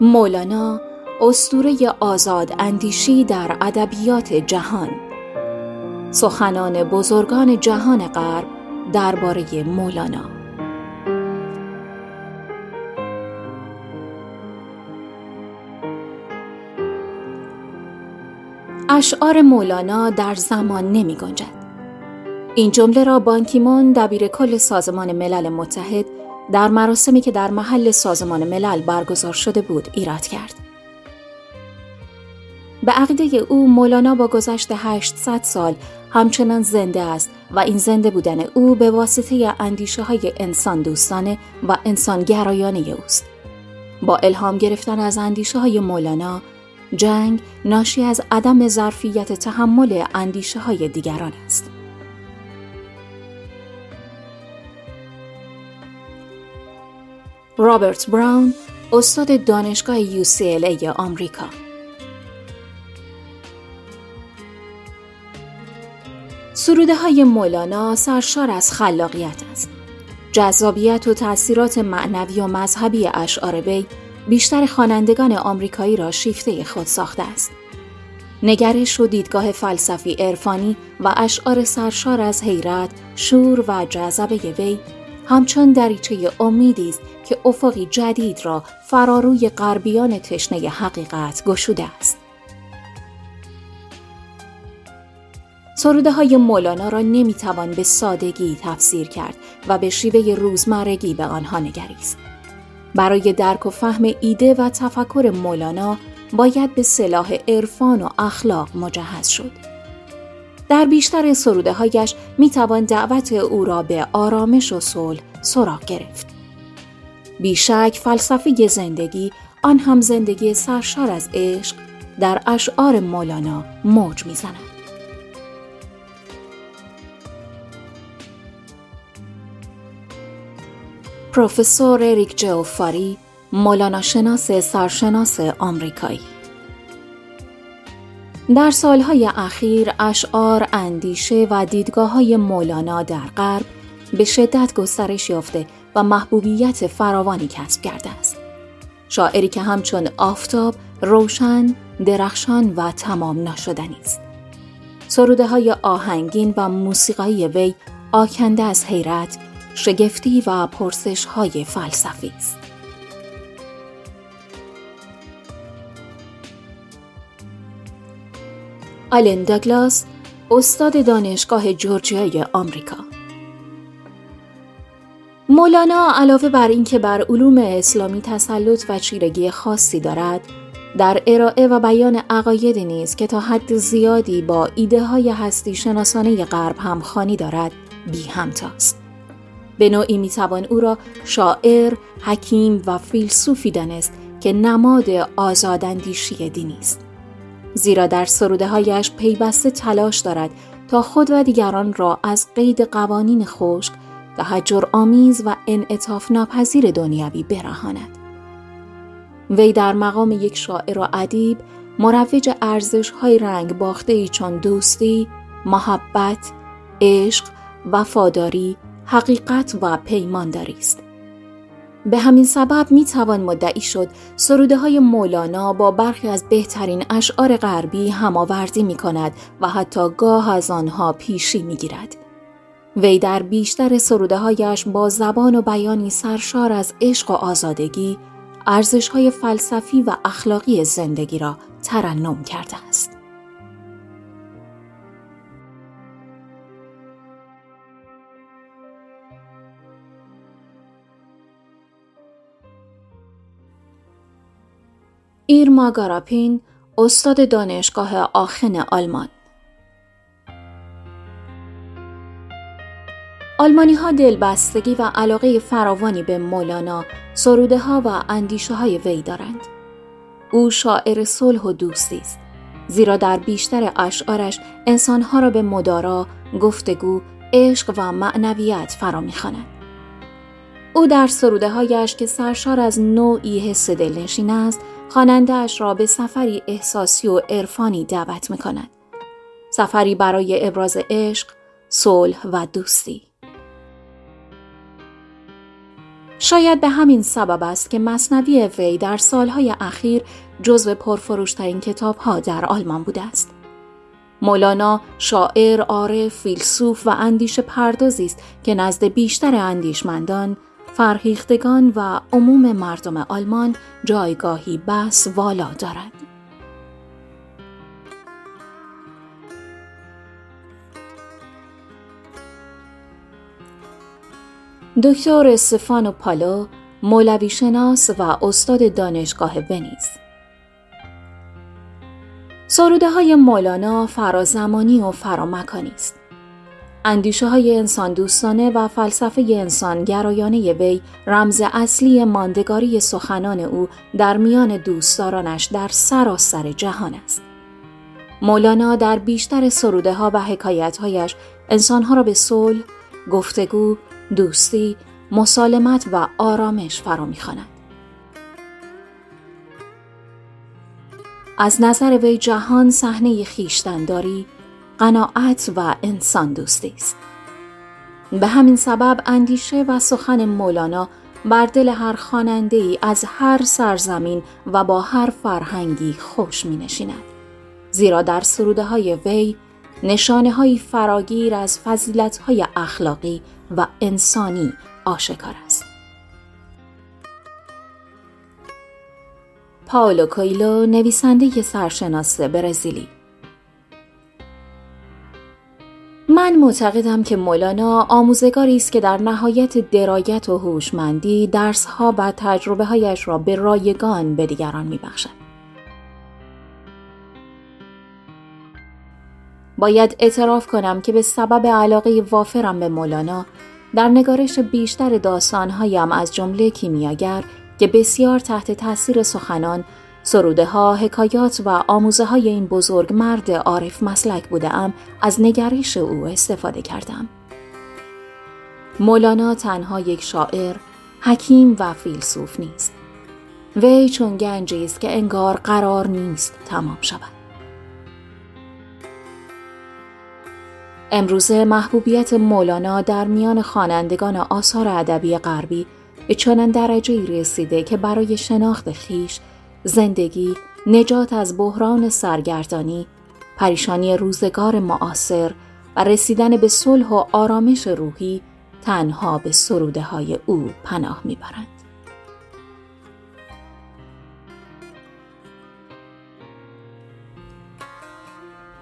مولانا استوره آزاد اندیشی در ادبیات جهان سخنان بزرگان جهان غرب درباره مولانا اشعار مولانا در زمان نمی گنجد. این جمله را بانکیمون دبیر کل سازمان ملل متحد در مراسمی که در محل سازمان ملل برگزار شده بود ایراد کرد. به عقیده او مولانا با گذشت 800 سال همچنان زنده است و این زنده بودن او به واسطه اندیشه های انسان دوستانه و انسان گرایانه اوست. با الهام گرفتن از اندیشه های مولانا، جنگ ناشی از عدم ظرفیت تحمل اندیشه های دیگران است. رابرت براون استاد دانشگاه UCLA آمریکا سروده های مولانا سرشار از خلاقیت است. جذابیت و تأثیرات معنوی و مذهبی اشعار وی بیشتر خوانندگان آمریکایی را شیفته خود ساخته است. نگرش و دیدگاه فلسفی عرفانی و اشعار سرشار از حیرت، شور و جذبه وی همچون دریچه امیدی است که افقی جدید را فراروی غربیان تشنه حقیقت گشوده است. سروده های مولانا را نمی‌توان به سادگی تفسیر کرد و به شیوه روزمرگی به آنها نگریست. برای درک و فهم ایده و تفکر مولانا باید به سلاح عرفان و اخلاق مجهز شد. در بیشتر سروده هایش می توان دعوت او را به آرامش و صلح سراغ گرفت. بیشک فلسفه زندگی آن هم زندگی سرشار از عشق در اشعار مولانا موج می‌زند. پروفسور اریک جوفاری مولانا شناس سرشناس آمریکایی در سالهای اخیر اشعار، اندیشه و دیدگاه های مولانا در غرب به شدت گسترش یافته محبوبیت فراوانی کسب کرده است. شاعری که همچون آفتاب روشن، درخشان و تمام نشدنی است. سروده های آهنگین و موسیقایی وی آکنده از حیرت، شگفتی و پرسش های فلسفی است. آلن داگلاس استاد دانشگاه جورجیای آمریکا مولانا علاوه بر اینکه بر علوم اسلامی تسلط و چیرگی خاصی دارد در ارائه و بیان عقاید نیز که تا حد زیادی با ایده های هستی شناسانه غرب همخانی دارد بی همتاست. به نوعی می‌توان او را شاعر، حکیم و فیلسوفی دانست که نماد آزاداندیشی دینی است. زیرا در سروده هایش پیوسته تلاش دارد تا خود و دیگران را از قید قوانین خشک تحجر آمیز و انعطاف ناپذیر دنیوی برهاند. وی در مقام یک شاعر و ادیب مروج ارزش های رنگ باخته ای چون دوستی، محبت، عشق، وفاداری، حقیقت و پیمانداری است. به همین سبب می توان مدعی شد سروده های مولانا با برخی از بهترین اشعار غربی هماوردی می کند و حتی گاه از آنها پیشی می گیرد. وی در بیشتر سروده هایش با زبان و بیانی سرشار از عشق و آزادگی ارزش های فلسفی و اخلاقی زندگی را ترنم کرده است. ایرما گاراپین استاد دانشگاه آخن آلمان آلمانی ها دلبستگی و علاقه فراوانی به مولانا، سروده ها و اندیشه های وی دارند. او شاعر صلح و دوستی است. زیرا در بیشتر اشعارش انسانها را به مدارا، گفتگو، عشق و معنویت فرا می‌خواند. او در سروده هایش که سرشار از نوعی حس دلنشین است، خوانندهاش را به سفری احساسی و عرفانی دعوت می کند. سفری برای ابراز عشق، صلح و دوستی. شاید به همین سبب است که مصنوی وی در سالهای اخیر جزو پرفروشترین کتابها در آلمان بوده است. مولانا شاعر، عارف، فیلسوف و اندیش پردازی است که نزد بیشتر اندیشمندان، فرهیختگان و عموم مردم آلمان جایگاهی بس والا دارد. دکتر استفانو پالو مولوی شناس و استاد دانشگاه ونیز سروده های مولانا فرازمانی و فرامکانی است. اندیشه های انسان دوستانه و فلسفه انسان گرایانه وی رمز اصلی ماندگاری سخنان او در میان دوستدارانش در سراسر جهان است. مولانا در بیشتر سروده ها و حکایت هایش انسان ها را به صلح، گفتگو، دوستی، مسالمت و آرامش فرا می‌خواند. از نظر وی جهان صحنه خیشتنداری، قناعت و انسان دوستی است. به همین سبب اندیشه و سخن مولانا بر دل هر خاننده ای از هر سرزمین و با هر فرهنگی خوش می نشیند. زیرا در سروده های وی نشانه های فراگیر از فضیلت های اخلاقی و انسانی آشکار است. پاولو کویلو نویسنده سرشناس برزیلی من معتقدم که مولانا آموزگاری است که در نهایت درایت و هوشمندی درسها و تجربه هایش را به رایگان به دیگران میبخشد. باید اعتراف کنم که به سبب علاقه وافرم به مولانا در نگارش بیشتر داستانهایم از جمله کیمیاگر که بسیار تحت تاثیر سخنان سروده ها، حکایات و آموزه های این بزرگ مرد عارف مسلک بودم از نگرش او استفاده کردم. مولانا تنها یک شاعر، حکیم و فیلسوف نیست. وی چون گنجی است که انگار قرار نیست تمام شود. امروزه محبوبیت مولانا در میان خوانندگان آثار ادبی غربی به چنان درجه رسیده که برای شناخت خیش زندگی، نجات از بحران سرگردانی، پریشانی روزگار معاصر و رسیدن به صلح و آرامش روحی تنها به سروده های او پناه می‌برند.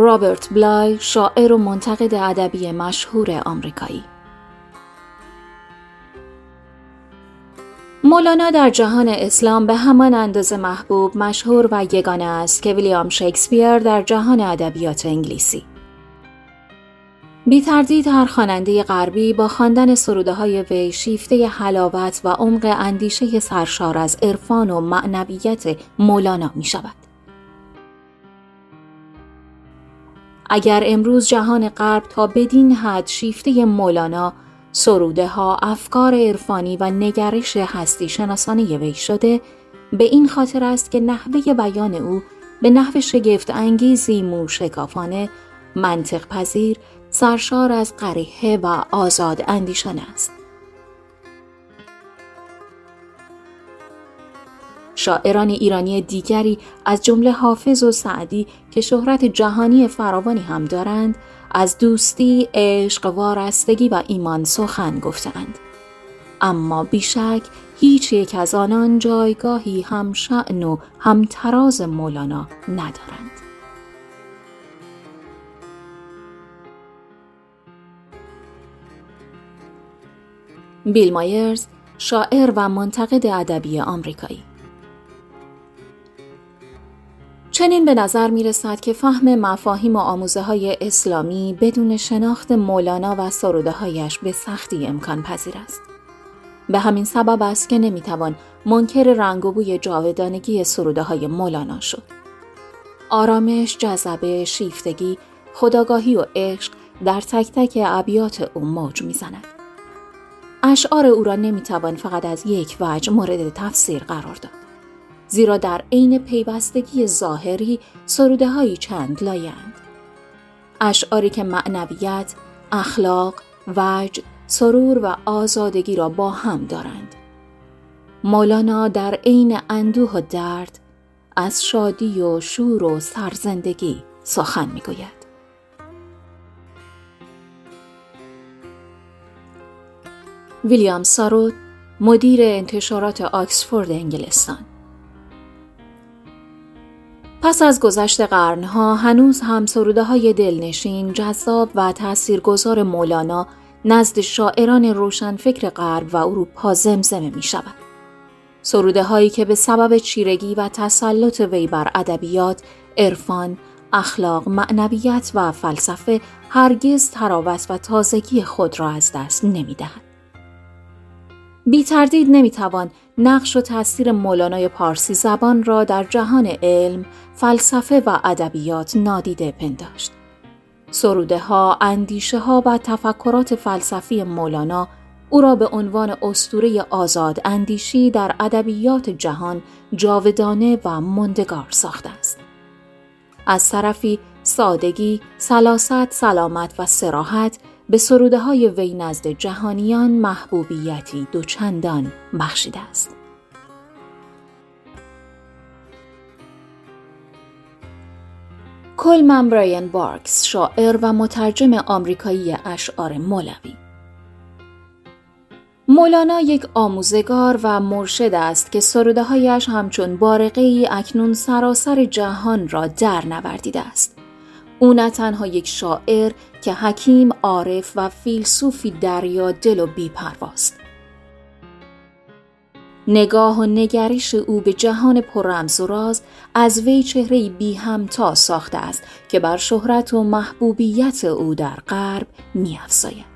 رابرت بلای شاعر و منتقد ادبی مشهور آمریکایی مولانا در جهان اسلام به همان اندازه محبوب، مشهور و یگانه است که ویلیام شکسپیر در جهان ادبیات انگلیسی. بی تردید هر خواننده غربی با خواندن سروده های وی شیفته حلاوت و عمق اندیشه سرشار از عرفان و معنویت مولانا می شود. اگر امروز جهان غرب تا بدین حد شیفته مولانا سروده ها افکار عرفانی و نگرش هستی شناسانه وی شده به این خاطر است که نحوه بیان او به نحو شگفت انگیزی موشکافانه منطق پذیر سرشار از قریحه و آزاد اندیشان است. شاعران ایرانی دیگری از جمله حافظ و سعدی که شهرت جهانی فراوانی هم دارند از دوستی، عشق، وارستگی و ایمان سخن گفتند. اما بیشک هیچ یک از آنان جایگاهی هم شعن و هم تراز مولانا ندارند. بیل مایرز شاعر و منتقد ادبی آمریکایی چنین به نظر می رسد که فهم مفاهیم و آموزه های اسلامی بدون شناخت مولانا و سروده هایش به سختی امکان پذیر است. به همین سبب است که نمی‌توان منکر رنگ و بوی جاودانگی سروده های مولانا شد. آرامش، جذبه، شیفتگی، خداگاهی و عشق در تک تک ابیات او موج می‌زند. اشعار او را نمی‌توان فقط از یک وجه مورد تفسیر قرار داد. زیرا در عین پیوستگی ظاهری سروده هایی چند لایند. اشعاری که معنویت، اخلاق، وجد، سرور و آزادگی را با هم دارند. مولانا در عین اندوه و درد از شادی و شور و سرزندگی سخن می‌گوید ویلیام سارود مدیر انتشارات آکسفورد انگلستان پس از گذشت قرنها هنوز هم سروده های دلنشین، جذاب و تاثیرگذار مولانا نزد شاعران روشنفکر غرب و اروپا زمزمه می شود. سروده هایی که به سبب چیرگی و تسلط وی بر ادبیات، عرفان، اخلاق، معنویت و فلسفه هرگز تراوت و تازگی خود را از دست نمی دهند. بی تردید نمی توان نقش و تاثیر مولانای پارسی زبان را در جهان علم، فلسفه و ادبیات نادیده پنداشت. سروده ها، اندیشه ها و تفکرات فلسفی مولانا او را به عنوان استوره آزاد اندیشی در ادبیات جهان جاودانه و مندگار ساخته است. از طرفی سادگی، سلاست، سلامت و سراحت به سروده های وی نزد جهانیان محبوبیتی دوچندان بخشیده است. کلمن برایان بارکس شاعر و مترجم آمریکایی اشعار مولوی مولانا یک آموزگار و مرشد است که سروده هایش همچون بارقه ای اکنون سراسر جهان را در نوردیده است. او نه تنها یک شاعر که حکیم عارف و فیلسوفی دریا دل و بیپرواست نگاه و نگریش او به جهان پررمز و راز از وی چهره بی همتا ساخته است که بر شهرت و محبوبیت او در غرب میافزاید.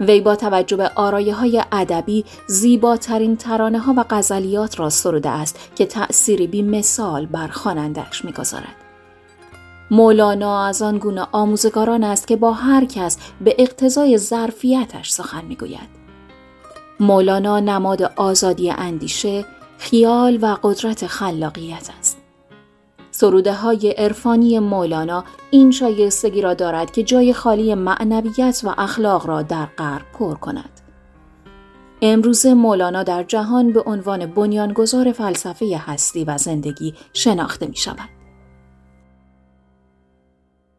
وی با توجه به آرایه های ادبی زیباترین ترانه ها و غزلیات را سروده است که تأثیری بی مثال بر خوانندهاش می‌گذارد. مولانا از آن گونه آموزگاران است که با هر کس به اقتضای ظرفیتش سخن می‌گوید. مولانا نماد آزادی اندیشه، خیال و قدرت خلاقیت است. سروده های عرفانی مولانا این شایستگی را دارد که جای خالی معنویت و اخلاق را در غرب پر کند. امروز مولانا در جهان به عنوان بنیانگذار فلسفه هستی و زندگی شناخته می شود.